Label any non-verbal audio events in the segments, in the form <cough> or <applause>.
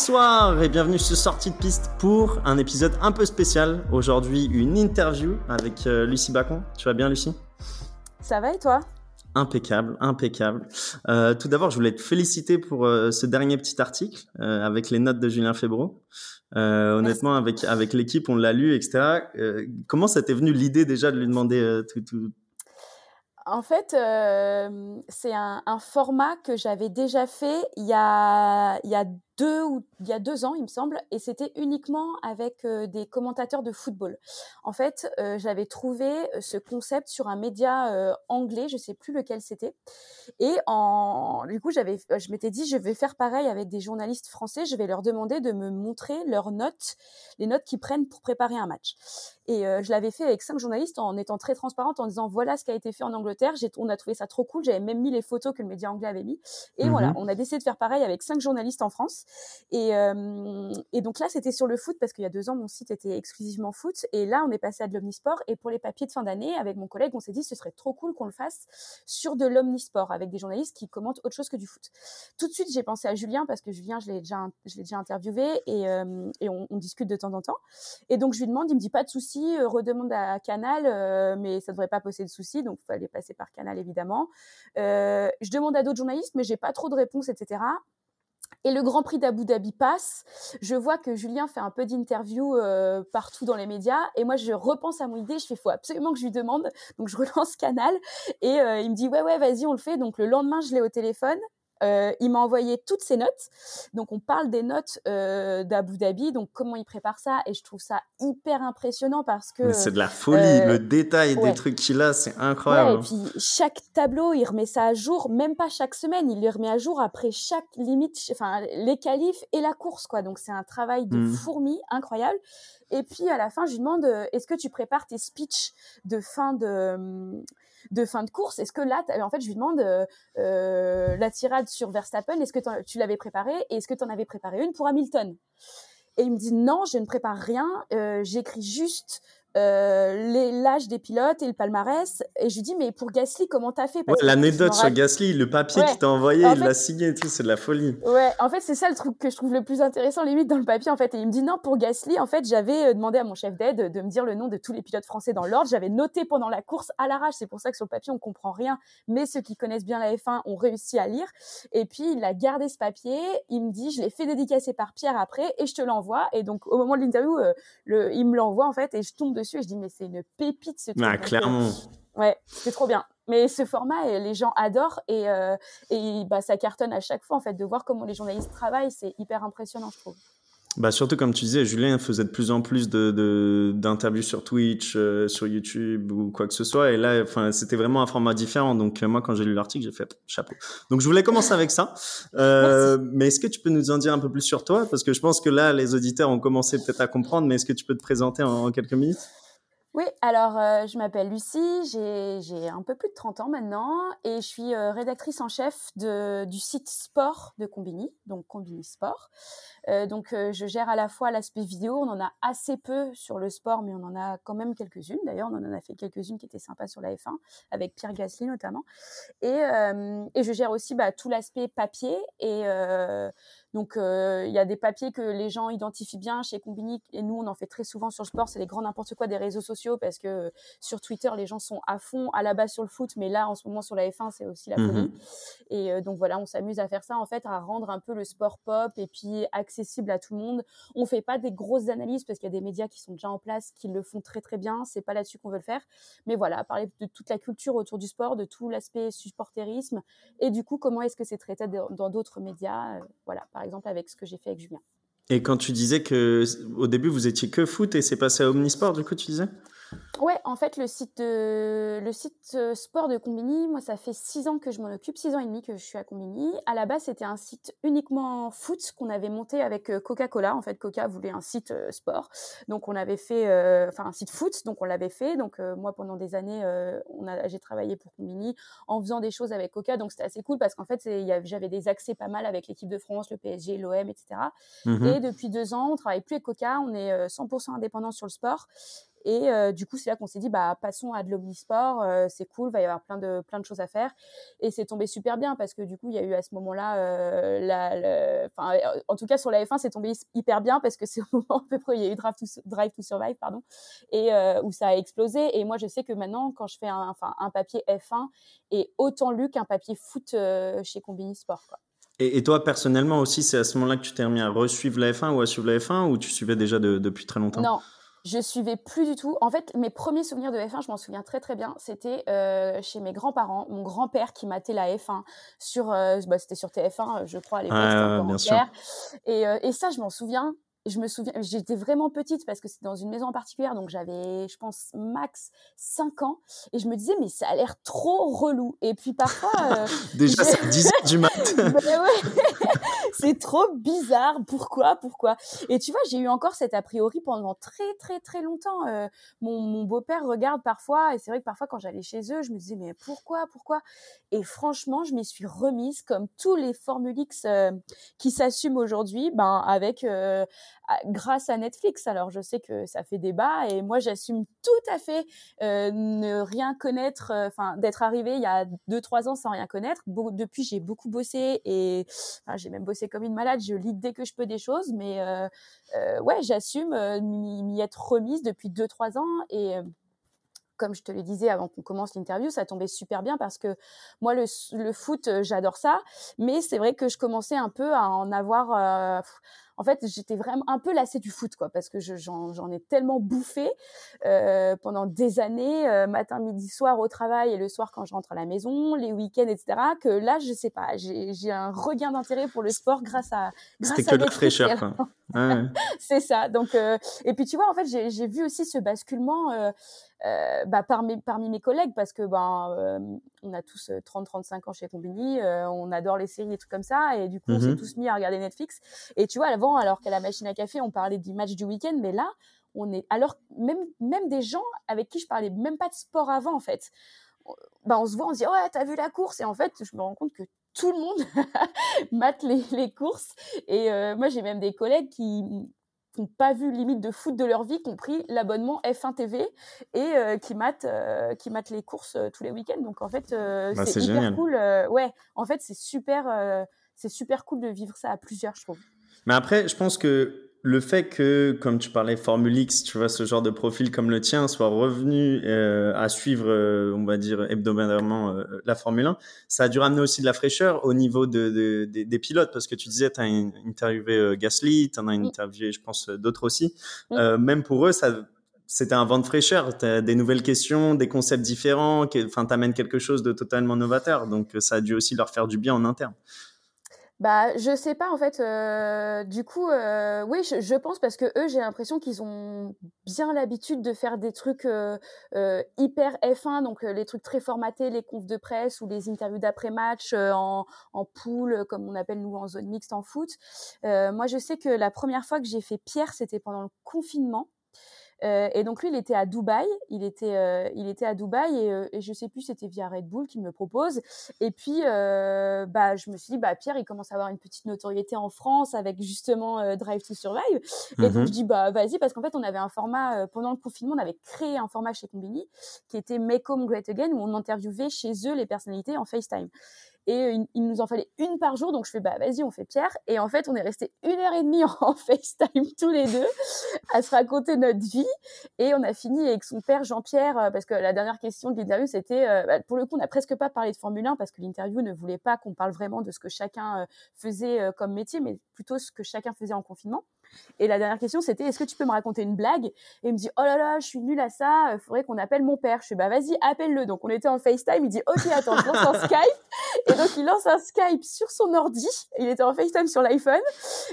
Bonsoir et bienvenue sur Sortie de Piste pour un épisode un peu spécial. Aujourd'hui, une interview avec euh, Lucie Bacon. Tu vas bien, Lucie? Ça va et toi? Impeccable, impeccable. Euh, tout d'abord, je voulais te féliciter pour euh, ce dernier petit article avec les notes de Julien Febro. honnêtement, avec avec l'équipe, on l'a lu, etc. comment ça t'est venu l'idée déjà de lui demander tout, tout, en fait, c'est un, un, format que j'avais déjà fait il y a, il y a deux ou il y a deux ans, il me semble, et c'était uniquement avec euh, des commentateurs de football. En fait, euh, j'avais trouvé euh, ce concept sur un média anglais, je sais plus lequel c'était, et en, du coup, j'avais, je m'étais dit, je vais faire pareil avec des journalistes français, je vais leur demander de me montrer leurs notes, les notes qu'ils prennent pour préparer un match. Et je l'avais fait avec cinq journalistes en étant très transparente, en disant voilà ce qui a été fait en Angleterre. On a trouvé ça trop cool. J'avais même mis les photos que le média anglais avait mis. Et voilà, mmh on a décidé de faire pareil avec cinq journalistes en France. Et, donc là, c'était sur le foot parce qu'il y a deux ans, mon site était exclusivement foot. Et là, on est passé à de l'omnisport. Et pour les papiers de fin d'année, avec mon collègue, on s'est dit ce serait trop cool qu'on le fasse sur de l'omnisport avec des journalistes qui commentent autre chose que du foot. Tout de suite, j'ai pensé à Julien parce que Julien, je l'ai déjà, interviewé et, on, discute de temps en temps. Et donc, je lui demande, il me dit pas de souci, euh, redemande à Canal, mais ça devrait pas poser de souci. Donc, il fallait passer par Canal, évidemment. Euh, je demande à d'autres journalistes, mais j'ai pas trop de réponses, etc. Et le Grand Prix d'Abu Dhabi passe. Je vois que Julien fait un peu d'interview euh, partout dans les médias. Et moi, je repense à mon idée. Je fais, faut absolument que je lui demande. Donc, je <laughs> relance Canal. Et euh, il me dit, ouais, ouais, vas-y, on le fait. Donc, le lendemain, je l'ai au téléphone. Euh, il m'a envoyé toutes ses notes. Donc, on parle des notes euh, d'Abu Dhabi, donc comment il prépare ça. Et je trouve ça hyper impressionnant parce que. C'est de la folie. Euh, le détail des trucs qu'il a, c'est incroyable. et puis, chaque tableau, il remet ça à jour, même pas chaque semaine. Il le remet à jour après chaque limite, enfin, les qualifs et la course, quoi. Donc, c'est un travail de mmh. fourmi incroyable. Et puis, à la fin, je lui demande est-ce que tu prépares tes speeches de fin de de fin de course? Est-ce que là, en fait, je lui demande euh, la tirade sur Verstappen, est-ce que tu l'avais préparée et est-ce que tu en avais préparé une pour Hamilton? Et il me dit non, je ne prépare rien, euh, j'écris juste euh, l'âge des pilotes et le palmarès. Et je lui dis, mais pour Gasly, comment t'as fait? L'anecdote sur Gasly, le papier qu'il t'a envoyé, il l'a signé et tout, c'est de la folie. Ouais, en fait, c'est ça le truc que je trouve le plus intéressant, limite, dans le papier, en fait. Et il me dit, non, pour Gasly, en fait, j'avais euh, demandé à mon chef d'aide de me dire le nom de tous les pilotes français dans l'ordre. J'avais noté pendant la course à l'arrache. C'est pour ça que sur le papier, on comprend rien. Mais ceux qui connaissent bien la F1 ont réussi à lire. Et puis, il a gardé ce papier. Il me dit, je l'ai fait dédicacer par Pierre après et je te l'envoie. Et donc, au moment de l'interview, euh, le, il me l'envoie, en fait, et je tombe dessus et je dis, mais c'est une pépite ce truc. Ah, clairement. ouais, c'est trop bien. Mais ce format, les gens adorent et, euh, et bah, ça cartonne à chaque fois en fait de voir comment les journalistes travaillent, c'est hyper impressionnant, je trouve. Bah surtout comme tu disais, Julien faisait de plus en plus de d'interviews sur Twitch, euh, sur YouTube ou quoi que ce soit. Et là, enfin, c'était vraiment un format différent. Donc euh, moi, quand j'ai lu l'article, j'ai fait chapeau. Donc je voulais commencer avec ça. Euh, mais est-ce que tu peux nous en dire un peu plus sur toi? Parce que je pense que là, les auditeurs ont commencé peut-être à comprendre. Mais est-ce que tu peux te présenter en quelques minutes? Oui, alors euh, je m'appelle Lucie, j'ai un peu plus de 30 ans maintenant et je suis euh, rédactrice en chef de, du site sport de Combini, donc Combini Sport. Euh, donc je gère à la fois l'aspect vidéo, on en a assez peu sur le sport, mais on en a quand même quelques-unes. D'ailleurs, on en a fait quelques-unes qui étaient sympas sur la F1, avec Pierre Gasly notamment. Et, et je gère aussi bah, tout l'aspect papier et donc, euh, il y a des papiers que les gens identifient bien chez Combini et nous, on en fait très souvent sur le sport. C'est les grands n'importe quoi des réseaux sociaux parce que sur Twitter, les gens sont à fond à la base sur le foot, mais là, en ce moment, sur la F1, c'est aussi la mmh folie. Et euh, donc, voilà, on s'amuse à faire ça, en fait, à rendre un peu le sport pop et puis accessible à tout le monde. On fait pas des grosses analyses parce qu'il y a des médias qui sont déjà en place, qui le font très, très bien. C'est pas là-dessus qu'on veut le faire. Mais voilà, parler de toute la culture autour du sport, de tout l'aspect supporterisme et du coup, comment est-ce que c'est traité dans d'autres médias. Euh, voilà, par exemple avec ce que j'ai fait avec Julien. Et quand tu disais que au début vous étiez que foot et c'est passé à Omnisport, du coup tu disais? Ouais, en fait, le site, le site euh, sport de Combini, moi, ça fait six ans que je m'en occupe, six ans et demi que je suis à Combini. À la base, c'était un site uniquement foot qu'on avait monté avec euh, Coca-Cola. En fait, Coca voulait un site euh, sport, donc on avait fait, enfin un site foot, donc on l'avait fait. Donc moi, pendant des années, on a, j'ai travaillé pour Combini en faisant des choses avec Coca, donc c'était assez cool parce qu'en fait, j'avais des accès pas mal avec l'équipe de France, le PSG, l'OM, etc. Mmh et depuis deux ans, on travaille plus avec Coca, on est 100% indépendant sur le sport. Et euh, du coup, c'est là qu'on s'est dit, bah, passons à de l'omnisport, euh, c'est cool, va y avoir plein de, plein de choses à faire. Et c'est tombé super bien parce que du coup, il y a eu à ce moment-là, euh, la, en tout cas sur la F1, c'est tombé hyper bien parce que <laughs> c'est au moment à peu près où il y a eu Drive to, Drive to Survive, pardon, et où ça a explosé. Et moi, je sais que maintenant, quand je fais un, enfin, un papier F1 est autant lu qu'un papier foot chez Combini Sport. Quoi. Et, toi, personnellement aussi, c'est à ce moment-là que tu t'es remis à re-suivre la F1 ou à suivre la F1 ou tu suivais déjà depuis très longtemps? Non, je suivais plus du tout. En fait, mes premiers souvenirs de F1, je m'en souviens très très bien. C'était euh, chez mes grands-parents, mon grand-père qui matait la F1 sur, euh, bah, c'était sur TF1, je crois à l'époque. Ah, bien sûr. Et, euh, et ça, je m'en souviens je me souviens, j'étais vraiment petite parce que c'était dans une maison particulière, donc j'avais, je pense, max 5 ans. Et je me disais, mais ça a l'air trop relou. Et puis parfois. Euh, <laughs> Déjà, c'est 10 heures du mat. c'est trop bizarre. Pourquoi Pourquoi? Et tu vois, j'ai eu encore cet a priori pendant très, très, très longtemps. Euh, mon, mon beau-père regarde parfois, et c'est vrai que parfois, quand j'allais chez eux, je me disais, mais pourquoi Pourquoi? Et franchement, je m'y suis remise comme tous les Formule X euh, qui s'assument aujourd'hui, ben, avec grâce à Netflix. Alors je sais que ça fait débat et moi j'assume tout à fait euh, ne rien connaître, euh, enfin d'être arrivé il y a deux trois ans sans rien connaître. depuis j'ai beaucoup bossé et j'ai même bossé comme une malade. Je lis dès que je peux des choses, mais euh, ouais j'assume m'y être remise depuis deux trois ans et comme je te le disais avant qu'on commence l'interview, ça tombait super bien parce que moi, le, le foot, j'adore ça. Mais c'est vrai que je commençais un peu à en avoir en fait, j'étais vraiment un peu lassée du foot, quoi, parce que j'en ai tellement bouffé euh, pendant des années, euh, matin, midi, soir au travail et le soir quand je rentre à la maison, les week-ends, etc. Que là, je sais pas, j'ai un regain d'intérêt pour le sport grâce à. C'était que de fraîcheur, quoi. <laughs> C'est ça. Donc, euh, et puis tu vois, en fait, j'ai vu aussi ce basculement. Euh, bah, parmi, parmi mes collègues parce que ben euh, on a tous 30-35 ans chez Combini, on adore les séries et trucs comme ça et du coup on s'est mmh tous mis à regarder Netflix. Et tu vois avant alors qu'à la machine à café, on parlait du match du week-end, mais là, on est alors même même des gens avec qui je parlais même pas de sport avant en fait. Bah, on se voit, on se dit ouais t'as vu la course? Et en fait je me rends compte que tout le monde <laughs> mate les, courses. Et euh, moi j'ai même des collègues qui n'ont pas vu limite de foot de leur vie, qui ont pris l'abonnement F1 TV et euh, qui matent euh, qui matent les courses tous les week-ends. Donc en fait bah, c'est hyper cool. ouais, en fait c'est super c'est super cool de vivre ça à plusieurs, je trouve. Mais après, je pense que le fait que, comme tu parlais, Formule X, tu vois, ce genre de profil comme le tien soit revenu euh, à suivre, euh, on va dire, hebdomadairement euh, la Formule 1, ça a dû ramener aussi de la fraîcheur au niveau de, des pilotes, parce que tu disais, tu as interviewé Gasly, tu en as interviewé, je pense, d'autres aussi. même pour eux, ça c'était un vent de fraîcheur. Tu as des nouvelles questions, des concepts différents, enfin, tu amènes quelque chose de totalement novateur. Donc, ça a dû aussi leur faire du bien en interne. Bah, je sais pas en fait. Euh, du coup, euh, oui, je, pense parce que eux, j'ai l'impression qu'ils ont bien l'habitude de faire des trucs euh, hyper F1, donc les trucs très formatés, les confs de presse ou les interviews d'après match en, en pool, comme on appelle nous en zone mixte en foot. moi, je sais que la première fois que j'ai fait Pierre, c'était pendant le confinement. Euh, et donc lui, il était à Dubaï. Il était, euh, il était à Dubaï et, euh, et je sais plus, c'était via Red Bull qu'il me le propose. Et puis, bah, je me suis dit, bah Pierre, il commence à avoir une petite notoriété en France avec justement Drive to Survive. Et donc mmh je dis, bah vas-y, parce qu'en fait, on avait un format pendant le confinement, on avait créé un format chez Combini qui était Make Home Great Again où on interviewait chez eux les personnalités en FaceTime et il, nous en fallait une par jour donc je fais bah vas-y on fait Pierre. Et en fait on est resté une heure et demie <laughs> en FaceTime tous les deux à se raconter notre vie. Et on a fini avec son père Jean-Pierre euh, parce que la dernière question de l'interview c'était euh, bah, pour le coup on n'a presque pas parlé de Formule 1 parce que l'interview ne voulait pas qu'on parle vraiment de ce que chacun euh, faisait comme métier mais plutôt ce que chacun faisait en confinement et la dernière question, c'était est-ce que tu peux me raconter une blague? Et il me dit oh là là, je suis nulle à ça, il faudrait qu'on appelle mon père. Je fais bah vas-y, appelle-le. Donc on était en FaceTime, il dit ok, attends, je lance un <laughs> Skype. Et donc il lance un Skype sur son ordi. Il était en FaceTime sur l'iPhone.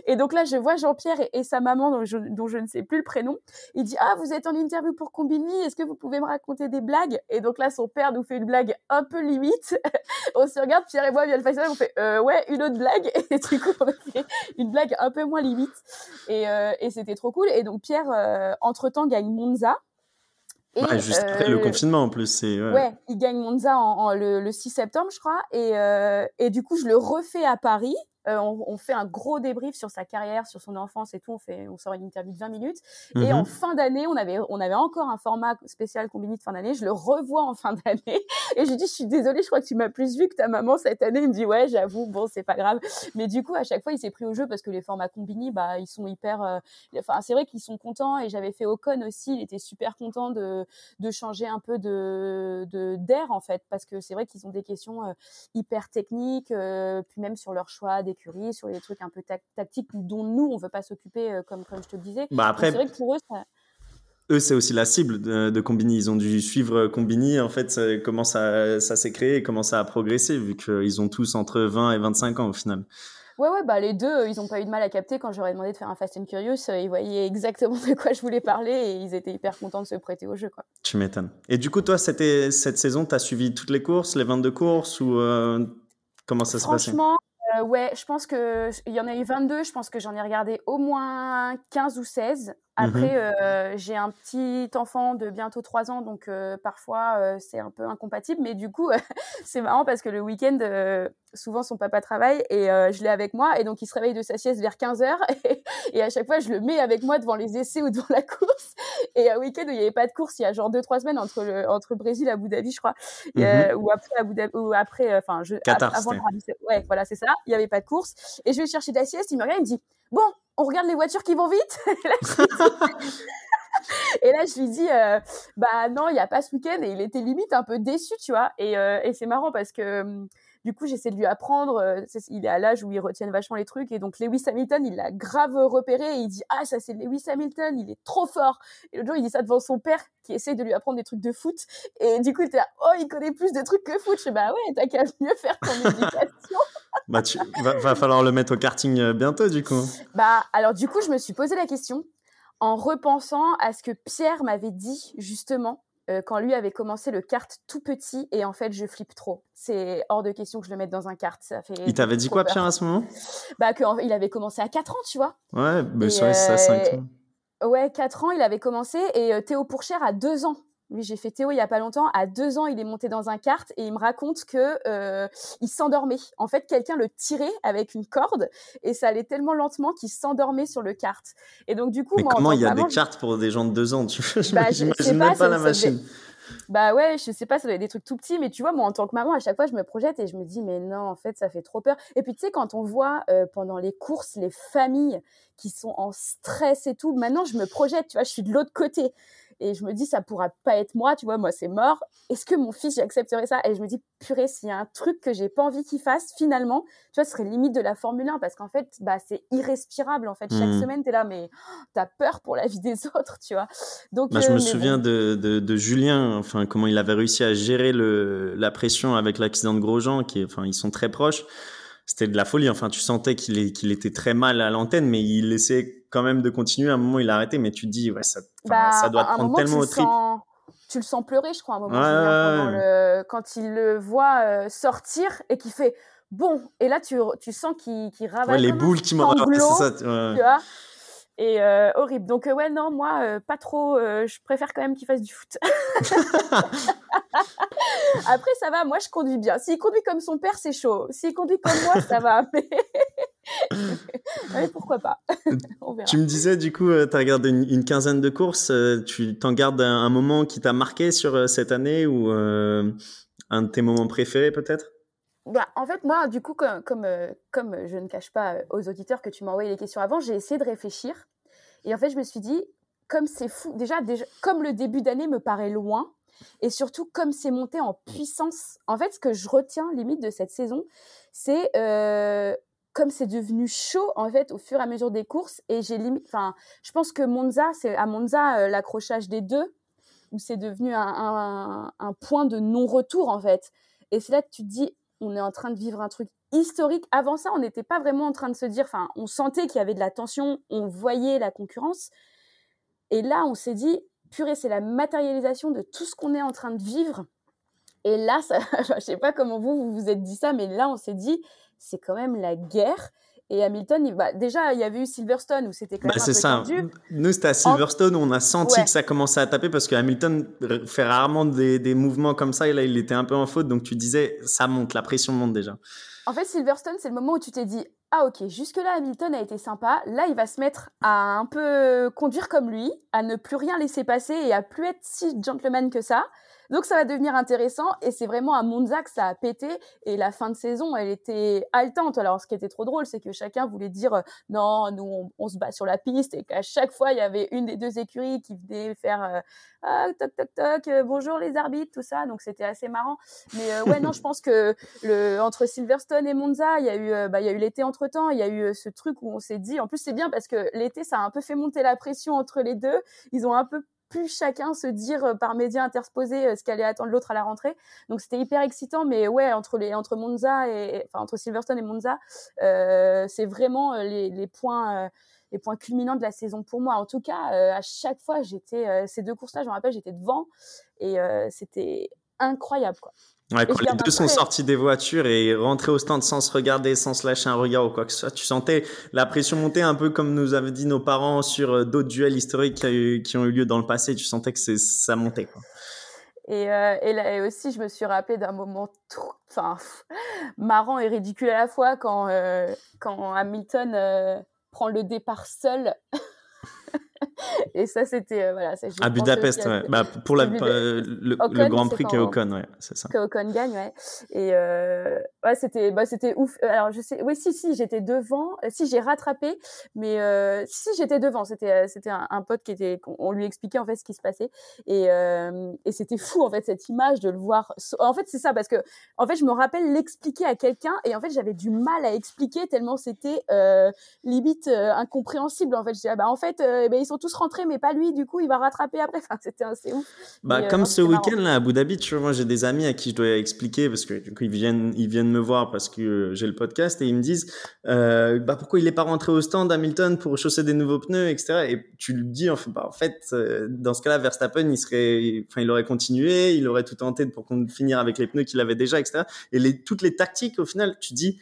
Et donc là, je vois Jean-Pierre et, sa maman, dont je, dont je, ne sais plus le prénom. Il dit ah, vous êtes en interview pour Combini, est-ce que vous pouvez me raconter des blagues? Et donc là, son père nous fait une blague un peu limite. <laughs> on se regarde, Pierre et moi via le FaceTime, on fait euh, ouais, une autre blague. <laughs> Et du coup, on a fait une blague un peu moins limite. Euh, et, c'était trop cool. Et donc Pierre, euh, entre-temps, gagne Monza. Et, juste après le euh, confinement en plus. Ouais. ouais. il gagne Monza en, le, 6 septembre, je crois. Et, et du coup, je le refais à Paris. On, fait un gros débrief sur sa carrière, sur son enfance et tout. On, fait, on sort une interview de 20 minutes. Et en mhm. fin d'année, on avait, on avait encore un format spécial Combini de fin d'année. Je le revois en fin d'année. Et je lui dis, je suis désolée, je crois que tu m'as plus vu que ta maman cette année. Il me dit, ouais, j'avoue, bon, c'est pas grave. Mais du coup, à chaque fois, il s'est pris au jeu parce que les formats Combini, bah, ils sont hyper. Enfin, c'est vrai qu'ils sont contents. Et j'avais fait Ocon aussi. Il était super content de, de changer un peu de d'air en fait, parce que c'est vrai qu'ils ont des questions hyper techniques, puis même sur leur choix sur les trucs un peu tactiques dont nous on veut pas s'occuper, comme comme je te le disais. Bah après, c'est vrai que pour eux eux, c'est aussi la cible de, de, Combini. Ils ont dû suivre Combini, en fait, comment ça, ça s'est créé et comment ça a progressé, vu qu'ils ont tous entre 20 et 25 ans au final. Ouais, ouais, bah les deux, euh, ils n'ont pas eu de mal à capter quand j'aurais demandé de faire un Fast and Curious. Euh, ils voyaient exactement de quoi je voulais parler et ils étaient hyper contents de se prêter au jeu. Quoi. Tu m'étonnes. Et du coup, toi, cette saison, tu as suivi toutes les courses, les 22 courses ou euh, comment ça s'est passé Franchement, ouais, je pense qu'il y en a eu 22. Je pense que j'en ai regardé au moins 15 ou 16. Après, mmh euh, j'ai un petit enfant de bientôt 3 ans, donc euh, parfois euh, c'est un peu incompatible. Mais du coup, <laughs> c'est marrant parce que le week-end, souvent son papa travaille et je l'ai avec moi. Et donc il se réveille de sa sieste vers 15h. <laughs> Et, à chaque fois, je le mets avec moi devant les essais ou devant la course. Et un week-end où il n'y avait pas de course, il y a genre 2-3 semaines entre, le, entre Brésil et Abu Dhabi, je crois. Mmh ou après, Abu Dhabi, ou après, enfin, je, avant le Ouais, voilà, c'est ça. Il n'y avait pas de course. Et je vais chercher de la sieste. Il me regarde, il me dit Bon, on regarde les voitures qui vont vite. <laughs> <laughs> et là, je lui dis, euh, bah non, il n'y a pas ce week-end. Et il était limite un peu déçu, tu vois. Et, euh, et c'est marrant parce que hum, du coup, j'essaie de lui apprendre. Euh, il est à l'âge où il retient vachement les trucs. Et donc, Lewis Hamilton, il l'a grave repéré. Et il dit Ah, ça, c'est Lewis Hamilton, il est trop fort. Et l'autre jour, il dit ça devant son père qui essaie de lui apprendre des trucs de foot. Et du coup, il était là Oh, il connaît plus de trucs que foot. Je dis Bah ouais, t'as qu'à mieux faire ton éducation. <laughs> bah, tu, va, va falloir le mettre au karting euh, bientôt, du coup. Bah, alors, du coup, je me suis posé la question en repensant à ce que Pierre m'avait dit justement euh, quand lui avait commencé le kart tout petit et en fait je flippe trop. C'est hors de question que je le mette dans un kart. Ça fait il t'avait dit quoi Pierre à ce moment <laughs> Bah qu'il avait commencé à 4 ans, tu vois. Ouais, mais ça, ça 5 ans. Ouais, 4 ans, il avait commencé et euh, Théo Pourchère à 2 ans. Oui, j'ai fait Théo il y a pas longtemps. À deux ans, il est monté dans un kart et il me raconte que euh, il s'endormait. En fait, quelqu'un le tirait avec une corde et ça allait tellement lentement qu'il s'endormait sur le kart. Et donc du coup, Mais comment il y a des cartes pour des gens de deux ans Tu bah, j'imagine même pas, la machine. Bah ouais, je sais pas, ça doit être des trucs tout petits, mais tu vois, moi en tant que maman, à chaque fois, je me projette et je me dis, mais non, en fait, ça fait trop peur. Et puis tu sais, quand on voit euh, pendant les courses les familles qui sont en stress et tout, maintenant je me projette, tu vois, je suis de l'autre côté et je me dis ça pourra pas être moi tu vois moi c'est mort. Est-ce que mon fils j'accepterais ça? Et je me dis purée s'il y a un truc que j'ai pas envie qu'il fasse finalement tu vois ce serait limite de la Formule 1 parce qu'en fait bah c'est irrespirable en fait. Chaque mmh. semaine tu es là mais <gasps> tu as peur pour la vie des <laughs> autres tu vois. Donc bah, je me euh, souviens de, de, Julien enfin comment il avait réussi à gérer le, la pression avec l'accident de Grosjean qui enfin ils sont très proches c'était de la folie. Enfin, tu sentais qu'il était très mal à l'antenne, mais il laissait quand même de continuer. À un moment, il a arrêté, mais tu te dis, ouais, ça, bah, ça doit te prendre tellement au trip. tu le sens pleurer, je crois, à un moment. quand il le voit euh, sortir et qu'il fait bon. Et là, tu, tu sens qu'il qu ravage. les boules qui m'ont. <laughs> c'est ça. Tu vois et euh, horrible. Donc, euh, ouais, non, moi, euh, pas trop. je préfère quand même qu'il fasse du foot. <laughs> Après, ça va. Moi, je conduis bien. S'il conduit comme son père, c'est chaud. S'il conduit comme moi, ça va. Mais, <laughs> pourquoi pas? <laughs> On verra. Tu me disais, du coup, tu as regardé une, quinzaine de courses. tu t'en gardes un, moment qui t'a marqué sur cette année ou un de tes moments préférés, peut-être? Bah, en fait, moi, du coup, comme, comme, comme je ne cache pas aux auditeurs que tu m'as envoyé les questions avant, j'ai essayé de réfléchir. Et en fait, je me suis dit, comme c'est fou, déjà, comme le début d'année me paraît loin, et surtout comme c'est monté en puissance. En fait, ce que je retiens limite de cette saison, c'est euh, comme c'est devenu chaud en fait au fur et à mesure des courses. Et j'ai limite, enfin, je pense que Monza, c'est à Monza euh, l'accrochage des deux où c'est devenu un, un, un, point de non-retour en fait. Et c'est là que tu te dis, on est en train de vivre un truc historique. Avant ça, on n'était pas vraiment en train de se dire, enfin, on sentait qu'il y avait de la tension, on voyait la concurrence. Et là, on s'est dit, purée, c'est la matérialisation de tout ce qu'on est en train de vivre. Et là, <laughs> je sais pas comment vous, vous vous êtes dit ça, mais là, on s'est dit, c'est quand même la guerre. Et Hamilton, bah, déjà, il y avait eu Silverstone où c'était quand bah, même un peu ça. tendu. Nous, c'était à Silverstone où on a senti que ça commençait à taper parce que Hamilton fait rarement des, des, mouvements comme ça. Et là, il était un peu en faute. Donc, tu disais, ça monte, la pression monte déjà. En fait, Silverstone, c'est le moment où tu t'es dit ah ok, jusque-là Hamilton a été sympa, là il va se mettre à un peu conduire comme lui, à ne plus rien laisser passer et à plus être si gentleman que ça. Donc ça va devenir intéressant et c'est vraiment à Monza que ça a pété et la fin de saison elle était haletante. Alors ce qui était trop drôle c'est que chacun voulait dire euh, non nous on, se bat sur la piste et qu'à chaque fois il y avait une des deux écuries qui venait faire euh, ah, toc toc toc euh, bonjour les arbitres tout ça donc c'était assez marrant. Mais ouais non je pense que le entre Silverstone et Monza il y a eu bah, il y a eu l'été entre temps il y a eu ce truc où on s'est dit en plus c'est bien parce que l'été ça a un peu fait monter la pression entre les deux ils ont un peu pu chacun se dire euh, par médias interposés euh, ce qu'allait attendre l'autre à la rentrée. Donc c'était hyper excitant, mais ouais, entre les entre Monza et enfin entre Silverstone et Monza, euh, c'est vraiment les, les points les points culminants de la saison pour moi. En tout cas, à chaque fois, j'étais ces deux courses-là, je me rappelle, j'étais devant et c'était incroyable quoi. Ouais, quand les deux sont sortis des voitures et rentrés au stand sans se regarder, sans se lâcher un regard ou quoi que ce soit, tu sentais la pression monter un peu comme nous avaient dit nos parents sur euh, d'autres duels historiques qui, ont eu lieu dans le passé. Tu sentais que ça montait. Quoi. Et, euh, et, là, et, aussi, je me suis rappelé d'un moment enfin, marrant et ridicule à la fois quand, euh, quand Hamilton prend le départ seul et ça, c'était. Euh, voilà, à Budapest, ouais. Bah, pour la, le, le, Grand Prix que Ocon, ouais, c'est ça. Ocon gagne, ouais. Et euh, ouais, c'était bah, ouf. Alors, je sais. Oui, si, si, j'étais devant. Euh, si, j'ai rattrapé. Mais euh, si, j'étais devant. C'était c'était un, un, pote qui était. On lui expliquait en fait ce qui se passait. Et, euh, et c'était fou, en fait, cette image de le voir. En fait, c'est ça, parce que, en fait, je me rappelle l'expliquer à quelqu'un. Et en fait, j'avais du mal à expliquer tellement c'était limite incompréhensible. En fait, je disais, ah, bah, en fait, eh ben, ils sont tous rentrés, mais pas lui. Du coup, il va rattraper après. <laughs> Enfin, c'était assez ouf. Bah, comme ce week-end là à Abu Dhabi, tu vois, moi j'ai des amis à qui je dois expliquer parce que du coup ils viennent, ils viennent me voir parce que euh, j'ai le podcast et ils me disent, euh, bah pourquoi il est pas rentré au stand Hamilton pour chausser des nouveaux pneus, etc. Et tu lui dis en fait, bah, en fait, euh, dans ce cas-là, Verstappen, il serait, enfin, il aurait continué, il aurait tout tenté pour finir avec les pneus qu'il avait déjà, etc. Et les, toutes les tactiques, au final, tu dis,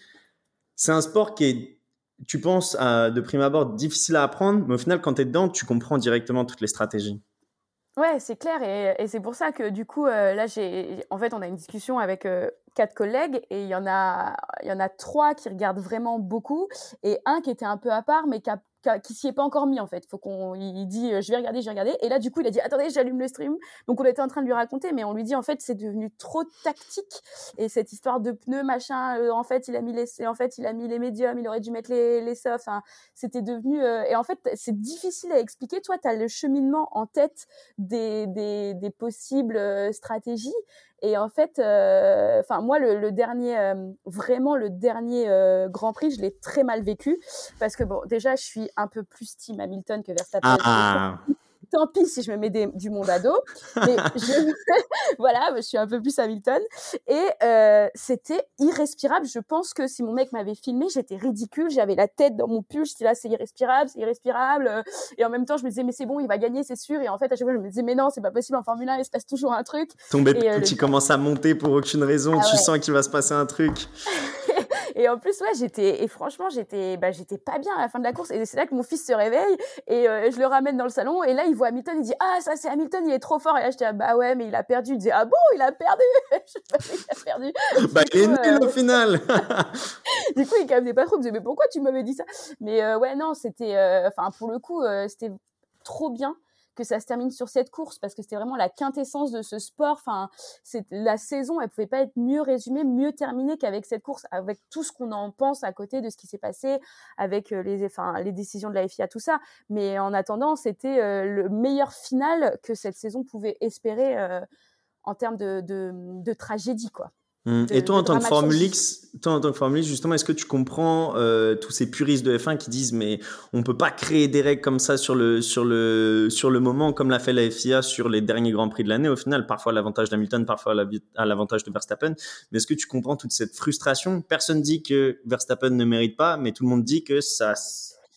c'est un sport qui est tu penses à, de prime abord difficile à apprendre, mais au final, quand tu es dedans, tu comprends directement toutes les stratégies. Ouais, c'est clair. Et, c'est pour ça que du coup, euh, là, j'ai, en fait, on a une discussion avec euh, quatre collègues et il y en a, il y en a trois qui regardent vraiment beaucoup et un qui était un peu à part, mais qui a qui s'y est pas encore mis en fait. Faut qu'on, il dit, euh, je vais regarder, je vais regarder. Et là, du coup, il a dit, attendez, j'allume le stream. Donc, on était en train de lui raconter, mais on lui dit en fait, c'est devenu trop tactique. Et cette histoire de pneus, machin, euh, en fait, il a mis les, en fait, il a mis les médiums, il aurait dû mettre les, les softs. Enfin, c'était devenu. Euh, et en fait, c'est difficile à expliquer. Toi, tu as le cheminement en tête des, des possibles stratégies. Et en fait, euh, enfin moi, le, dernier, euh, vraiment le dernier euh, Grand Prix, je l'ai très mal vécu parce que bon, déjà, je suis un peu plus team Hamilton que Verstappen. Ah tant pis si je me mets du monde à dos. Mais <laughs> je, <laughs> voilà, je suis un peu plus Hamilton. Et euh, c'était irrespirable. Je pense que si mon mec m'avait filmé, j'étais ridicule. J'avais la tête dans mon pull. J'étais là, c'est irrespirable, c'est irrespirable. Et en même temps, je me disais, mais c'est bon, il va gagner, c'est sûr. Et en fait, à chaque fois, je me disais, mais non, c'est pas possible. En Formule 1, il se passe toujours un truc. Ton bébé, euh, tu commences à monter pour aucune raison. Ah tu sens qu'il va se passer un truc. <laughs> <laughs> Et en plus, ouais, j'étais, et franchement, j'étais, bah, j'étais pas bien à la fin de la course. Et c'est là que mon fils se réveille et euh, je le ramène dans le salon. Et là, il voit Hamilton, il dit, ah, ça, c'est Hamilton, il est trop fort. Et là, j'étais, ah, bah ouais, mais il a perdu. Il disait, ah bon, il a perdu? <laughs> il a perdu. <laughs> Bah, il est nul au final. du coup, il calmait pas trop. Il me disait, mais pourquoi tu m'avais dit ça? Mais euh, ouais, non, c'était, euh, enfin, pour le coup, c'était trop bien que ça se termine sur cette course parce que c'était vraiment la quintessence de ce sport. Enfin, c'est la saison, elle pouvait pas être mieux résumée, mieux terminée qu'avec cette course, avec tout ce qu'on en pense à côté de ce qui s'est passé, avec euh, les, enfin, les décisions de la FIA, tout ça. Mais en attendant, c'était euh, le meilleur final que cette saison pouvait espérer euh, en termes de, de, de tragédie, quoi. Mmh. Et toi, en tant que Formule X, toi, en tant que Formule X, justement, est-ce que tu comprends euh, tous ces puristes de F1 qui disent mais on peut pas créer des règles comme ça sur le sur le sur le moment comme l'a fait la FIA sur les derniers grands prix de l'année? Au final, parfois à l'avantage d'Hamilton, parfois à l'avantage de Verstappen. Mais est-ce que tu comprends toute cette frustration? Personne dit que Verstappen ne mérite pas, mais tout le monde dit que ça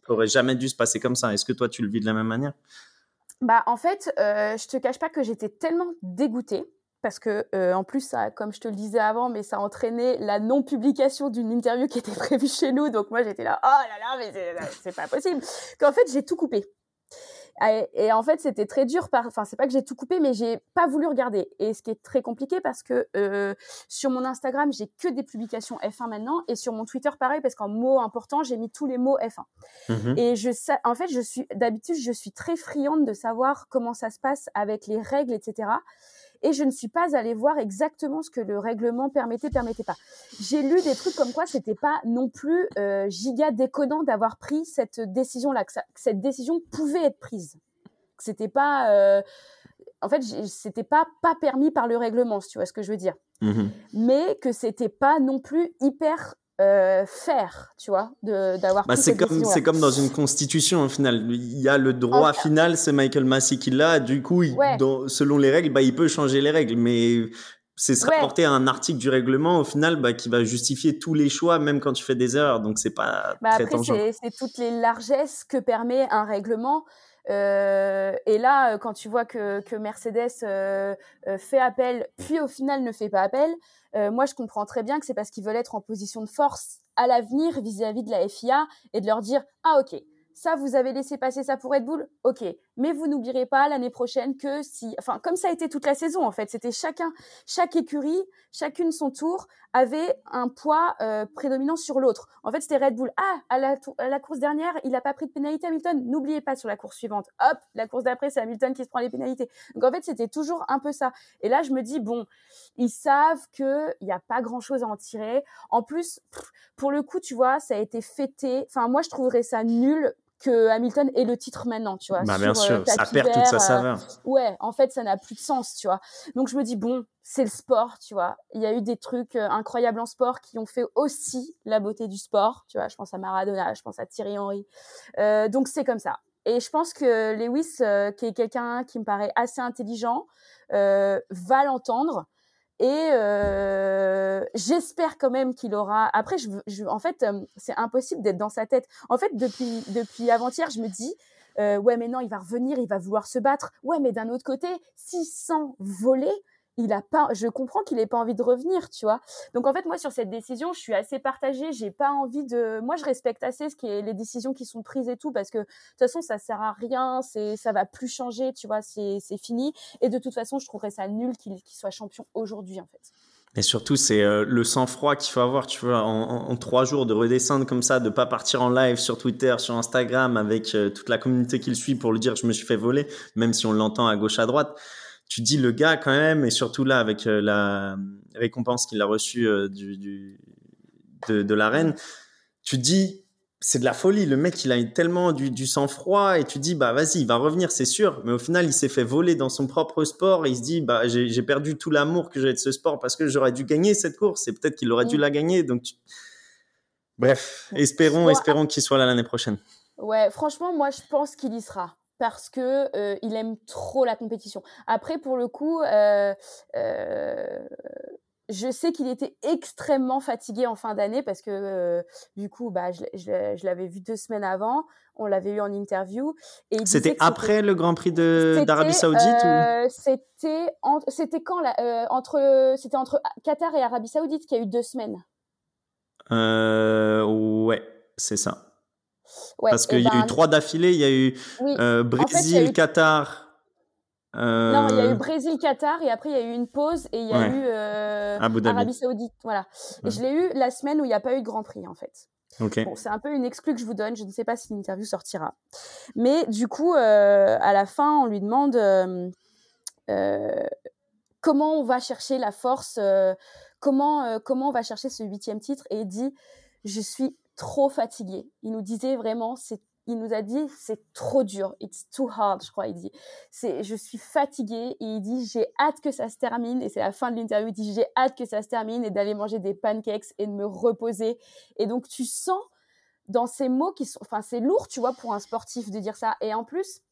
aurait jamais dû se passer comme ça. Est-ce que toi tu le vis de la même manière? Bah en fait, euh, je te cache pas que j'étais tellement dégoûtée parce que euh, en plus ça, comme je te le disais avant, mais ça a entraîné la non publication d'une interview qui était <laughs> prévue chez nous. Donc moi j'étais là, oh là là, mais c'est pas possible. Qu'en fait j'ai tout coupé. Et, en fait, c'était très dur. Par... Enfin, c'est pas que j'ai tout coupé, mais j'ai pas voulu regarder. Et ce qui est très compliqué parce que euh, sur mon Instagram, j'ai que des publications F1 maintenant, et sur mon Twitter, pareil, parce qu'en mots importants, j'ai mis tous les mots F1. Mmh et je sais, en fait, je suis d'habitude, je suis très friande de savoir comment ça se passe avec les règles, etc et je ne suis pas allée voir exactement ce que le règlement permettait, permettait pas. J'ai lu des trucs comme quoi c'était pas non plus euh, giga déconnant d'avoir pris cette décision-là, que, cette décision pouvait être prise. Que c'était pas, euh, en fait, c'était pas pas permis par le règlement, si tu vois ce que je veux dire. Mmh Mais que c'était pas non plus hyper euh, faire, tu vois, d'avoir. Bah, c'est comme c'est comme dans une constitution au final. Il y a le droit final, c'est Michael Massey qui l'a. Du coup, selon les règles, bah, il peut changer les règles, mais c'est se rapporter à un article du règlement au final bah, qui va justifier tous les choix, même quand tu fais des erreurs. Donc c'est pas bah, très après, C'est toutes les largesses que permet un règlement. Euh, et là, euh, quand tu vois que, que Mercedes euh, fait appel, puis au final ne fait pas appel, moi je comprends très bien que c'est parce qu'ils veulent être en position de force à l'avenir vis-à-vis de la FIA et de leur dire ah ok ça, vous avez laissé passer ça pour Red Bull, ok. Mais vous n'oublierez pas l'année prochaine que si, enfin, comme ça a été toute la saison en fait, c'était chacun, chaque écurie, chacune son tour avait un poids euh, prédominant sur l'autre. En fait, c'était Red Bull. Ah, à la, à la course dernière, il n'a pas pris de pénalité Hamilton. N'oubliez pas sur la course suivante. Hop, la course d'après, c'est Hamilton qui se prend les pénalités. Donc en fait, c'était toujours un peu ça. Et là, je me dis bon, ils savent que il n'y a pas grand chose à en tirer. En plus, pour le coup, tu vois, ça a été fêté. Enfin, moi, je trouverais ça nul que Hamilton ait le titre maintenant, tu vois. Bah, bien sûr, euh, ça perd toute sa euh, saveur. ouais, en fait, ça n'a plus de sens, tu vois. Donc je me dis bon, c'est le sport, tu vois. Il y a eu des trucs euh, incroyables en sport qui ont fait aussi la beauté du sport, tu vois. Je pense à Maradona, je pense à Thierry Henry. donc c'est comme ça. Et je pense que Lewis, qui est quelqu'un qui me paraît assez intelligent, va l'entendre. Et euh, j'espère quand même qu'il aura. Après, je, en fait, euh, c'est impossible d'être dans sa tête. En fait, depuis, depuis avant-hier, je me dis, euh, ouais, mais non, il va revenir, il va vouloir se battre. Ouais, mais d'un autre côté, 600 volés, il a pas, je comprends qu'il ait pas envie de revenir, tu vois. Donc en fait, moi sur cette décision, je suis assez partagée. J'ai pas envie de, moi je respecte assez ce qui est les décisions qui sont prises et tout parce que de toute façon ça sert à rien, c'est, ça va plus changer, tu vois, c'est, c'est fini. Et de toute façon, je trouverais ça nul qu'il, soit champion aujourd'hui en fait. Et surtout, c'est euh, le sang-froid qu'il faut avoir, tu vois, en, trois jours de redescendre comme ça, de pas partir en live sur Twitter, sur Instagram avec euh, toute la communauté qui le suit pour lui dire je me suis fait voler, même si on l'entend à gauche à droite tu dis le gars quand même, et surtout là avec euh, la récompense qu'il a reçue euh, du, du, de, de, la reine, tu dis c'est de la folie. Le mec, il a tellement du, du sang-froid et tu dis bah vas-y, il va revenir, c'est sûr. Mais au final, il s'est fait voler dans son propre sport. Et il se dit bah j'ai perdu tout l'amour que j'ai de ce sport parce que j'aurais dû gagner cette course et peut-être qu'il aurait dû la gagner. Donc bref, espérons, espérons qu'il soit là l'année prochaine. Ouais, franchement, moi je pense qu'il y sera parce que euh, il aime trop la compétition. Après, pour le coup, euh, euh, je sais qu'il était extrêmement fatigué en fin d'année parce que du coup, bah, je, je, l'avais vu deux semaines avant. On l'avait eu en interview. C'était après le Grand Prix d'Arabie Saoudite ou... C'était c'était quand là, entre c'était entre Qatar et Arabie Saoudite qu'il y a eu deux semaines? ouais, c'est ça. Parce qu'il y a eu ben, trois d'affilée. Il y a eu euh, Brésil, Qatar. Non, il y a eu euh, Brésil, Qatar, et après il y a eu une pause et il y a eu euh, Arabie Saoudite. Voilà. Et je l'ai eu la semaine où il n'y a pas eu de Grand Prix en fait. Bon, c'est un peu une exclue que je vous donne. Je ne sais pas si l'interview sortira. Mais du coup, à la fin, on lui demande comment on va chercher la force, comment, comment on va chercher ce huitième titre. Et il dit Je suis trop fatigué. Il nous disait vraiment, il nous a dit c'est trop dur, it's too hard, je crois. Il dit c'est je suis fatigué et il dit j'ai hâte que ça se termine et c'est la fin de l'interview. Il dit j'ai hâte que ça se termine et d'aller manger des pancakes et de me reposer. Et donc tu sens dans ces mots qui sont, enfin c'est lourd, tu vois, pour un sportif de dire ça. Et en plus,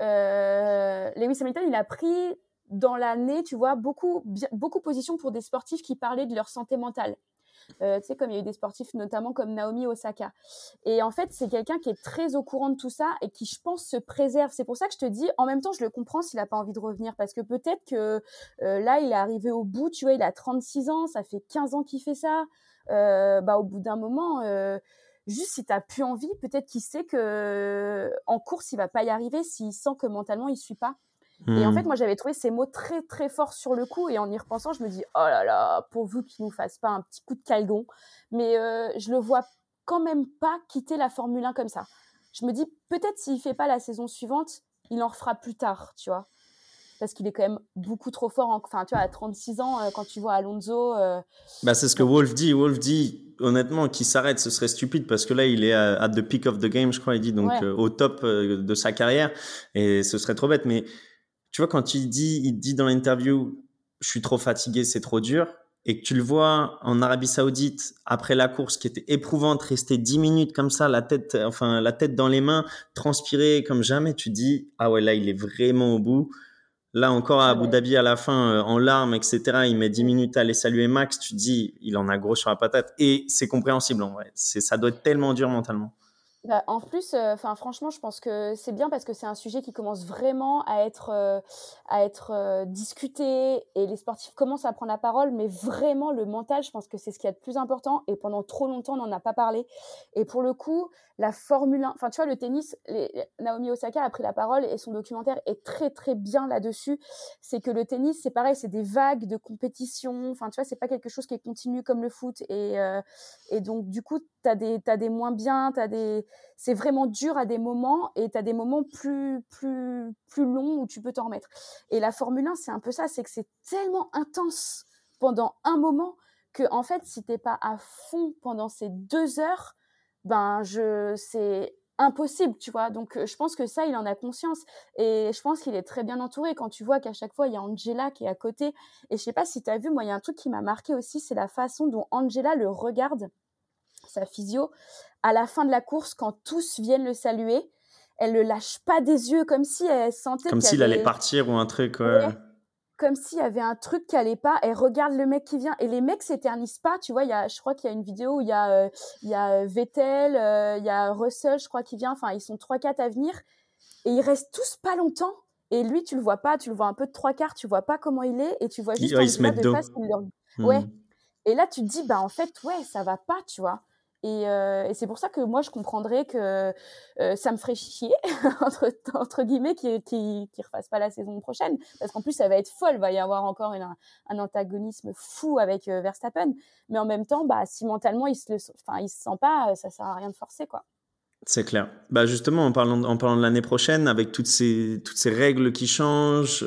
euh, Lewis Hamilton, il a pris dans l'année, tu vois, beaucoup beaucoup de positions pour des sportifs qui parlaient de leur santé mentale. Euh, tu sais, comme il y a eu des sportifs, notamment comme Naomi Osaka. Et en fait, c'est quelqu'un qui est très au courant de tout ça et qui, je pense, se préserve. C'est pour ça que je te dis, en même temps, je le comprends s'il n'a pas envie de revenir parce que peut-être que euh, là, il est arrivé au bout, tu vois, il a 36 ans, ça fait 15 ans qu'il fait ça. Euh, bah, au bout d'un moment, juste si tu n'as plus envie, peut-être qu'il sait que en course, il va pas y arriver s'il sent que mentalement, il suit pas. Et en fait, hmm. moi, j'avais trouvé ces mots très, très forts sur le coup. Et en y repensant, je me dis, oh là là, pour vous qu'il nous fasse pas un petit coup de calgon. Mais euh, je le vois quand même pas quitter la Formule 1 comme ça. Je me dis, peut-être s'il fait pas la saison suivante, il en refera plus tard, tu vois. Parce qu'il est quand même beaucoup trop fort. Enfin, tu vois, à 36 ans, euh, quand tu vois Alonso. Euh, bah, c'est ce que Wolf dit. Wolf dit, honnêtement, qu'il s'arrête, ce serait stupide parce que là, il est à, the peak of the game, je crois, il dit, donc au top de sa carrière. Et ce serait trop bête. Mais tu vois, quand il dit, il dit dans l'interview, je suis trop fatigué, c'est trop dur, et que tu le vois en Arabie Saoudite après la course qui était éprouvante, rester 10 minutes comme ça, la tête, enfin la tête dans les mains, transpirer comme jamais, tu dis ah ouais là il est vraiment au bout. Là encore à Abu Dhabi à la fin euh, en larmes etc. Il met 10 minutes à aller saluer Max, tu dis il en a gros sur la patate et c'est compréhensible en vrai. C'est ça doit être tellement dur mentalement. Bah, en plus, euh, enfin franchement, je pense que c'est bien parce que c'est un sujet qui commence vraiment à être, euh, à être euh, discuté et les sportifs commencent à prendre la parole, mais vraiment le mental, je pense que c'est ce qui est le plus important et pendant trop longtemps, on n'en a pas parlé. Et pour le coup, la Formule 1, enfin tu vois, le tennis, Naomi Osaka a pris la parole et son documentaire est très très bien là-dessus. C'est que le tennis, c'est pareil, c'est des vagues de compétition, enfin tu vois, c'est pas quelque chose qui est continu comme le foot et, et donc du coup, tu as des, as des moins bien, as des c'est vraiment dur à des moments et tu as des moments plus, plus, plus longs où tu peux t'en remettre. Et la Formule 1, c'est un peu ça, c'est que c'est tellement intense pendant un moment que, en fait, si t'es pas à fond pendant ces deux heures, ben, je, c'est impossible, tu vois. Donc, je pense que ça, il en a conscience. Et je pense qu'il est très bien entouré quand tu vois qu'à chaque fois, il y a Angela qui est à côté. Et je sais pas si tu as vu, moi, il y a un truc qui m'a marqué aussi, c'est la façon dont Angela le regarde sa physio, à la fin de la course, quand tous viennent le saluer, elle le lâche pas des yeux, comme si elle sentait. Comme s'il allait partir ou un truc. comme s'il y avait un truc qui allait pas. Elle regarde le mec qui vient et les mecs s'éternisent pas. Tu vois, il y a, je crois qu'il y a une vidéo où il y a, euh, il y a euh, Vettel, euh, il y a Russell, je crois qui vient. Enfin, ils sont trois quatre à venir et ils restent tous pas longtemps. Et lui, tu le vois pas, tu le vois un peu de trois quarts, tu vois pas comment il est et tu vois juste il, se met de face. Ouais. Hmm. Et là, tu te dis, bah en fait, ouais, ça va pas, tu vois. Euh, et, c'est pour ça que moi, je comprendrais que euh, ça me ferait chier, <laughs> entre, guillemets, qu'il ne refasse pas la saison prochaine. Parce qu'en plus, ça va être folle. Il va y avoir encore un, antagonisme fou avec euh, Verstappen. Mais en même temps, bah, si mentalement, il ne se, se sent pas, ça sert à rien de forcer. quoi. C'est clair. Bah justement, en parlant, en parlant de l'année prochaine, avec toutes ces, toutes ces règles qui changent,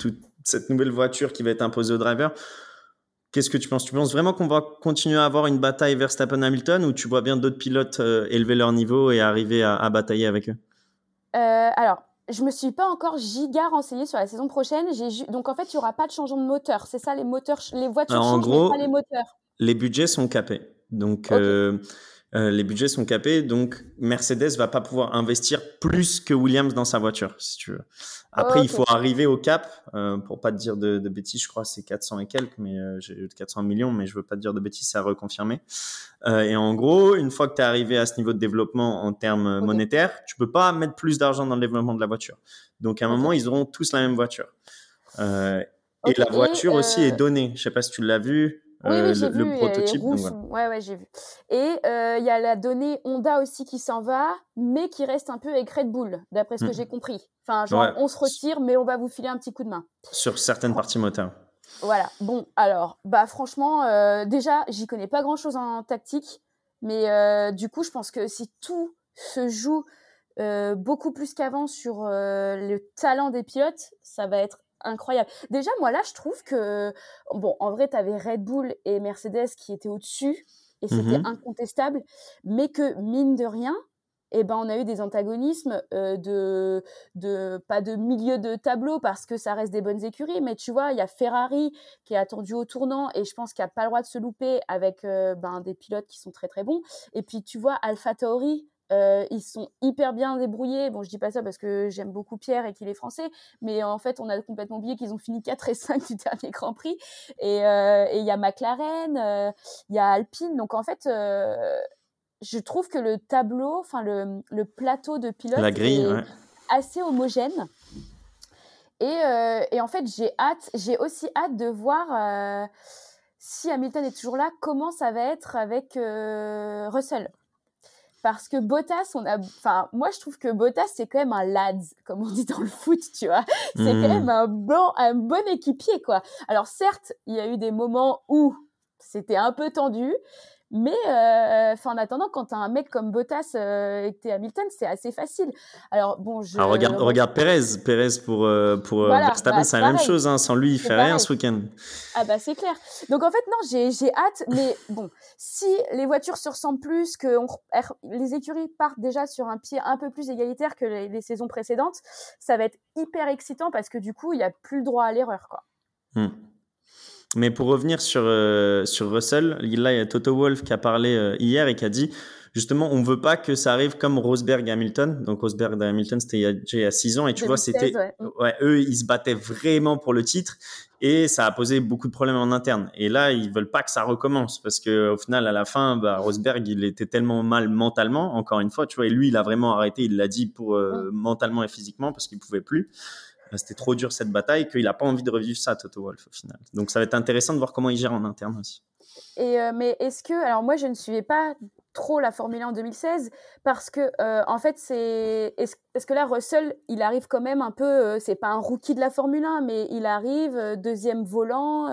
toute cette nouvelle voiture qui va être imposée aux drivers, Qu'est-ce que tu penses? Tu penses vraiment qu'on va continuer à avoir une bataille Verstappen-Hamilton ou tu vois bien d'autres pilotes euh, élever leur niveau et arriver à, batailler avec eux? Euh, Alors, je me suis pas encore giga renseignée sur la saison prochaine. Donc en fait, il y aura pas de changement de moteur. C'est ça, les moteurs, les voitures Alors, en gros, pas les moteurs. Les budgets sont capés. Donc euh, euh, les budgets sont capés, donc Mercedes va pas pouvoir investir plus que Williams dans sa voiture, si tu veux. Après, il faut arriver au cap, euh, pour pas te dire de, de bêtises, je crois c'est 400 et quelques, mais euh, j'ai 400 millions, mais je veux pas te dire de bêtises, c'est à reconfirmer. Et en gros, une fois que tu es arrivé à ce niveau de développement en termes monétaires, tu peux pas mettre plus d'argent dans le développement de la voiture. Donc à un moment, ils auront tous la même voiture. Et la voiture aussi est donnée. Je sais pas si tu l'as vu. Oui, oui j'ai vu. Le prototype. Ouais, ouais, j'ai vu. Et euh, il y a la donnée Honda aussi qui s'en va, mais qui reste un peu avec Red Bull, d'après ce que mmh. j'ai compris. Enfin, genre, on se retire, mais on va vous filer un petit coup de main. Sur certaines parties moteurs. Voilà. Bon, alors, bah franchement, euh, déjà, j'y connais pas grand-chose en tactique, mais euh, du coup, je pense que si tout se joue beaucoup plus qu'avant sur le talent des pilotes, ça va être incroyable. Déjà, moi là, je trouve que, bon, en vrai, tu avais Red Bull et Mercedes qui étaient au-dessus, et c'était mmh incontestable, mais que, mine de rien, eh ben, on a eu des antagonismes euh, de, de, pas de milieu de tableau parce que ça reste des bonnes écuries, mais tu vois, il y a Ferrari qui est attendu au tournant et je pense qu'il n'a pas le droit de se louper avec euh, ben, des pilotes qui sont très très bons. Et puis tu vois, Alpha Tauri, euh, ils sont hyper bien débrouillés. Bon, je dis pas ça parce que j'aime beaucoup Pierre et qu'il est français, mais en fait, on a complètement oublié qu'ils ont fini 4 et 5 du dernier Grand Prix. Euh, et il y a McLaren, euh, il y a Alpine. Donc en fait, je trouve que le tableau, enfin le, le, plateau de pilote est assez homogène. Et, et, en fait, j'ai hâte, j'ai aussi hâte de voir si Hamilton est toujours là, comment ça va être avec Russell parce que Bottas, on a, enfin, moi je trouve que Bottas c'est quand même un lads, comme on dit dans le foot, tu vois. C'est quand même un bon, un bon équipier, quoi. Alors certes, il y a eu des moments où c'était un peu tendu, mais euh, en attendant, quand tu as un mec comme Bottas euh, et que tu es Hamilton, c'est assez facile. Alors, bon, je. regarde, regarde Perez. Perez pour, euh, pour Verstappen, bah, c'est la même chose. Hein. Sans lui, il fait rien ce week-end. Ah, bah, c'est clair. Donc, en fait, non, j'ai hâte. Mais bon, si les voitures se ressemblent plus, que les écuries partent déjà sur un pied un peu plus égalitaire que les, saisons précédentes, ça va être hyper excitant parce que du coup, il n'y a plus le droit à l'erreur, quoi. Hmm. Mais pour revenir sur, euh, sur Russell, là, il y a Toto Wolff qui a parlé euh, hier et qui a dit justement, on veut pas que ça arrive comme Rosberg et Hamilton. Donc, Rosberg et Hamilton, c'était il, y a six ans. Et tu vois, c'était. Ouais. eux, ils se battaient vraiment pour le titre. Et ça a posé beaucoup de problèmes en interne. Et là, ils veulent pas que ça recommence parce que au final, à la fin, bah, Rosberg, il était tellement mal mentalement. Encore une fois, tu vois, et lui, il a vraiment arrêté. Il l'a dit pour euh, mentalement et physiquement parce qu'il pouvait plus. Euh, c'était trop dur cette bataille qu'il n'a pas envie de revivre ça, Toto Wolf, au final. Donc ça va être intéressant de voir comment il gère en interne aussi. Et euh, mais est-ce que, alors moi je ne suivais pas trop la Formule 1 en 2016 parce que euh, en fait c'est est-ce que là Russell il arrive quand même un peu c'est pas un rookie de la Formule 1 mais il arrive deuxième volant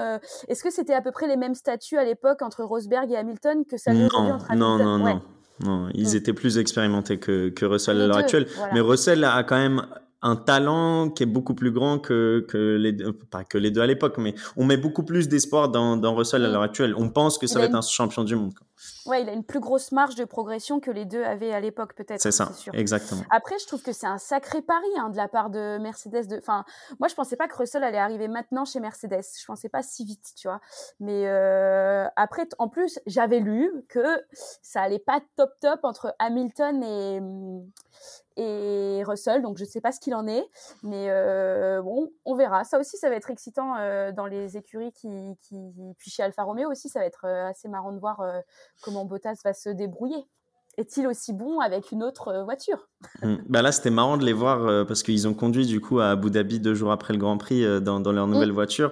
est-ce que c'était à peu près les mêmes statuts à l'époque entre Rosberg et Hamilton que ça non, entre non non non non ils mm. étaient plus expérimentés que, que Russell à l'heure actuelle mais Russell a quand même un talent qui est beaucoup plus grand que, que les deux, pas que les deux à l'époque, mais on met beaucoup plus d'espoir dans, dans Russell à l'heure actuelle. On pense que ça va être un champion du monde. Ouais, il a une plus grosse marge de progression que les deux avaient à l'époque, peut-être. C'est ça, exactement. Après, je trouve que c'est un sacré pari hein, de la part de Mercedes. De... Enfin, moi, je pensais pas que Russell allait arriver maintenant chez Mercedes. Je pensais pas si vite, tu vois. Mais euh, après, en plus, j'avais lu que ça allait pas top top entre Hamilton et et Russell. Donc, je ne sais pas ce qu'il en est, mais euh, bon, on verra. Ça aussi, ça va être excitant euh, dans les écuries qui, qui, Puis chez Alfa Romeo aussi, ça va être euh, assez marrant de voir comment Bottas va se débrouiller est-il aussi bon avec une autre euh, voiture? Hmm. bah Là, c'était marrant de les voir euh, parce qu'ils ont conduit du coup à Abu Dhabi deux jours après le Grand Prix euh, dans, dans, leur nouvelle voiture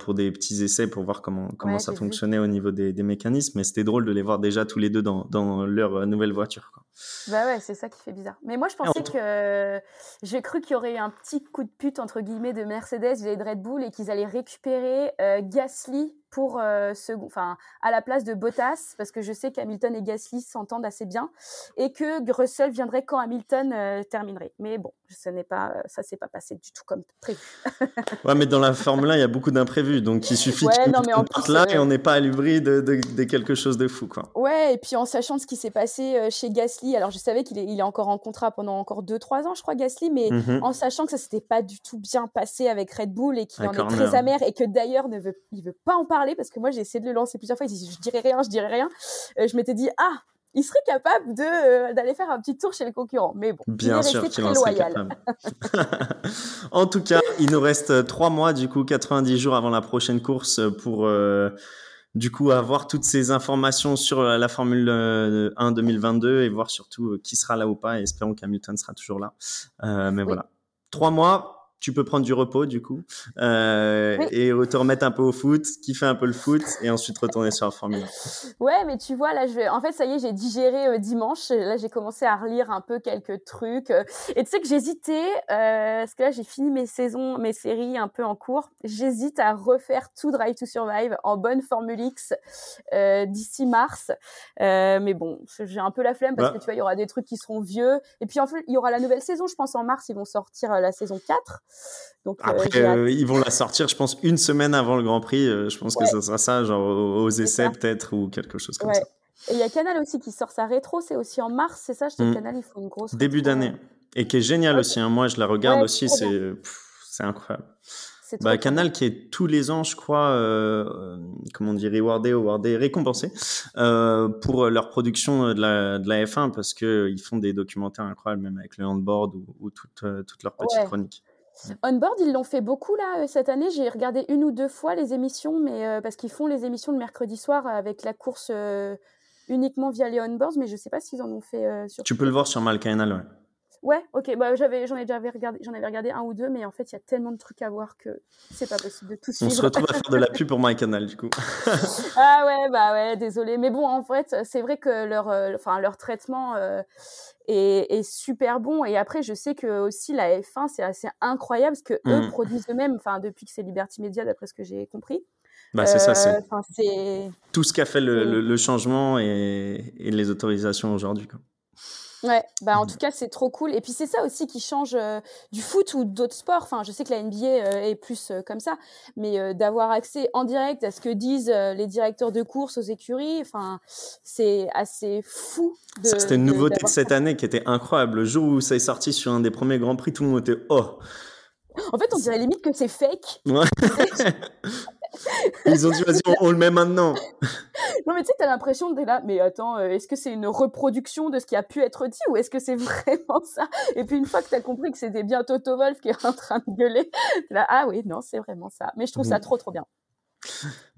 pour des petits essais pour voir comment, comment ça fonctionnait au niveau des, des mécanismes. Mais c'était drôle de les voir déjà tous les deux dans, dans leur nouvelle voiture. Quoi. Bah ouais, c'est ça qui fait bizarre. Mais moi, je pensais que j'ai cru qu'il y aurait un petit coup de pute entre guillemets de Mercedes et de Red Bull et qu'ils allaient récupérer Gasly pour euh, enfin à la place de Bottas parce que je sais qu'Hamilton et Gasly s'entendent assez bien et que Russell viendrait quand Hamilton euh, terminerait. Mais bon, ce n'est pas ça s'est pas passé du tout comme prévu. <laughs> ouais, mais dans la Formule 1, il y a beaucoup d'imprévus, donc il suffit ouais, qu'on parte là et on n'est pas à l'abri de, de, quelque chose de fou quoi. Ouais, et puis en sachant ce qui s'est passé euh, chez Gasly, alors je savais qu'il est, il est encore en contrat pendant encore 2 3 ans je crois Gasly, mais mhm. en sachant que ça s'était pas du tout bien passé avec Red Bull et qu'il en est très amer et que d'ailleurs ne veut il veut pas en parler parce que moi j'ai essayé de le lancer plusieurs fois. Il dit je dirais rien, je dirais rien. Euh, je m'étais dit ah il serait capable de euh, d'aller faire un petit tour chez les concurrents. Mais bon, bien il est sûr <laughs> en tout cas, il nous reste trois mois, du coup 90 jours avant la prochaine course pour euh, du coup avoir toutes ces informations sur la Formule 1 2022 et voir surtout qui sera là ou pas. Et espérons qu'Hamilton sera toujours là. mais voilà, trois mois tu peux prendre du repos du coup euh, et te remettre un peu au foot, kiffer un peu le foot et ensuite retourner sur la Formule 1. Ouais, mais tu vois là, je vais... en fait ça y est, j'ai digéré euh, dimanche. Là, j'ai commencé à relire un peu quelques trucs. Euh, et tu sais que j'hésitais euh, parce que là, j'ai fini mes saisons, mes séries un peu en cours. J'hésite à refaire tout Drive to Survive en bonne Formule X d'ici mars. mais bon, j'ai un peu la flemme parce que tu vois, il y aura des trucs qui seront vieux. Et puis en fait, il y aura la nouvelle saison. Je pense en mars, ils vont sortir la saison 4. Donc, euh, Après, euh, ils vont la sortir, je pense, une semaine avant le Grand Prix. Euh, je pense que ce sera ça, genre aux essais peut-être ou quelque chose comme ça. Et il y a Canal aussi qui sort sa rétro, c'est aussi en mars, c'est ça? Je sais mm. Canal, il faut une grosse. Début d'année. Et qui est génial aussi. Hein. Moi, je la regarde aussi, c'est incroyable. Bah, Canal qui est tous les ans, je crois, euh, comment on dit, rewardé, awardé, récompensé euh, pour leur production de la, de la F1 parce que ils font des documentaires incroyables, même avec le handboard ou, ou toutes, toutes leurs petites chroniques. Onboard, ils l'ont fait beaucoup là euh, cette année. J'ai regardé une ou deux fois les émissions, mais euh, parce qu'ils font les émissions le mercredi soir avec la course euh, uniquement via les onboards, mais je sais pas s'ils en ont fait sur. Tu peux le voir sur Malcanal, ouais. Ouais, ok. Bah, j'avais, j'en ai déjà regardé, j'en avais regardé un ou deux, mais en fait, il y a tellement de trucs à voir que c'est pas possible de tout suivre. On se retrouve à faire de la <laughs> pub pour MyCanal, du coup. ah ouais, bah ouais, désolé. Mais bon, en fait, c'est vrai que leur, euh, leur traitement euh, est, est, super bon. Et après, je sais que aussi la F1, c'est assez incroyable parce que eux mm. produisent eux-mêmes, enfin, depuis que c'est Liberty Media, d'après ce que j'ai compris. Bah, c'est ça, c'est euh, tout ce qu'a fait le, le, le, changement et, et les autorisations aujourd'hui. Ouais, bah en mmh. tout cas c'est trop cool. Et puis c'est ça aussi qui change euh, du foot ou d'autres sports. Enfin, je sais que la NBA euh, est plus euh, comme ça, mais d'avoir accès en direct à ce que disent les directeurs de course aux écuries, enfin c'est assez fou. C'était une nouveauté de, cette année qui était incroyable. Le jour où ça est sorti sur un des premiers grands prix, tout le monde était oh. En fait, on dirait limite que c'est fake. Ouais. <laughs> <laughs> Ils ont dit, vas-y, on, le met maintenant. Non, mais tu sais, t'as l'impression de là, mais attends, euh, est-ce que c'est une reproduction de ce qui a pu être dit ou est-ce que c'est <laughs> vraiment ça? Et puis une fois que t'as compris que c'était bien Toto Wolf qui est en train de gueuler, là, ah oui, non, c'est vraiment ça. Mais je trouve ça mm. trop, trop bien.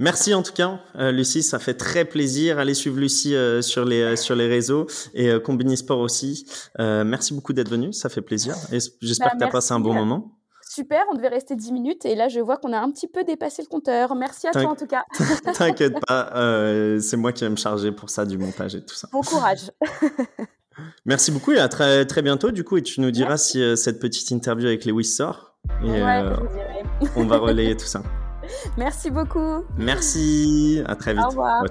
Merci en tout cas, euh, Lucie, ça fait très plaisir. Allez suivre Lucie euh, sur les sur les réseaux et Combini Sport aussi. merci beaucoup d'être venue, ça fait plaisir. Et j'espère bah, que tu as passé un bon moment super, on devait rester 10 minutes et là je vois qu'on a un petit peu dépassé le compteur. Merci à toi en tout cas. <laughs> T'inquiète pas, euh, c'est moi qui vais me charger pour ça du montage et tout ça. Bon courage. <laughs> Merci beaucoup et à très, très bientôt du coup et tu nous diras si euh, cette petite interview avec Lewis sort et euh, on va relayer tout ça. <laughs> Merci beaucoup. Merci, à très vite. Au revoir.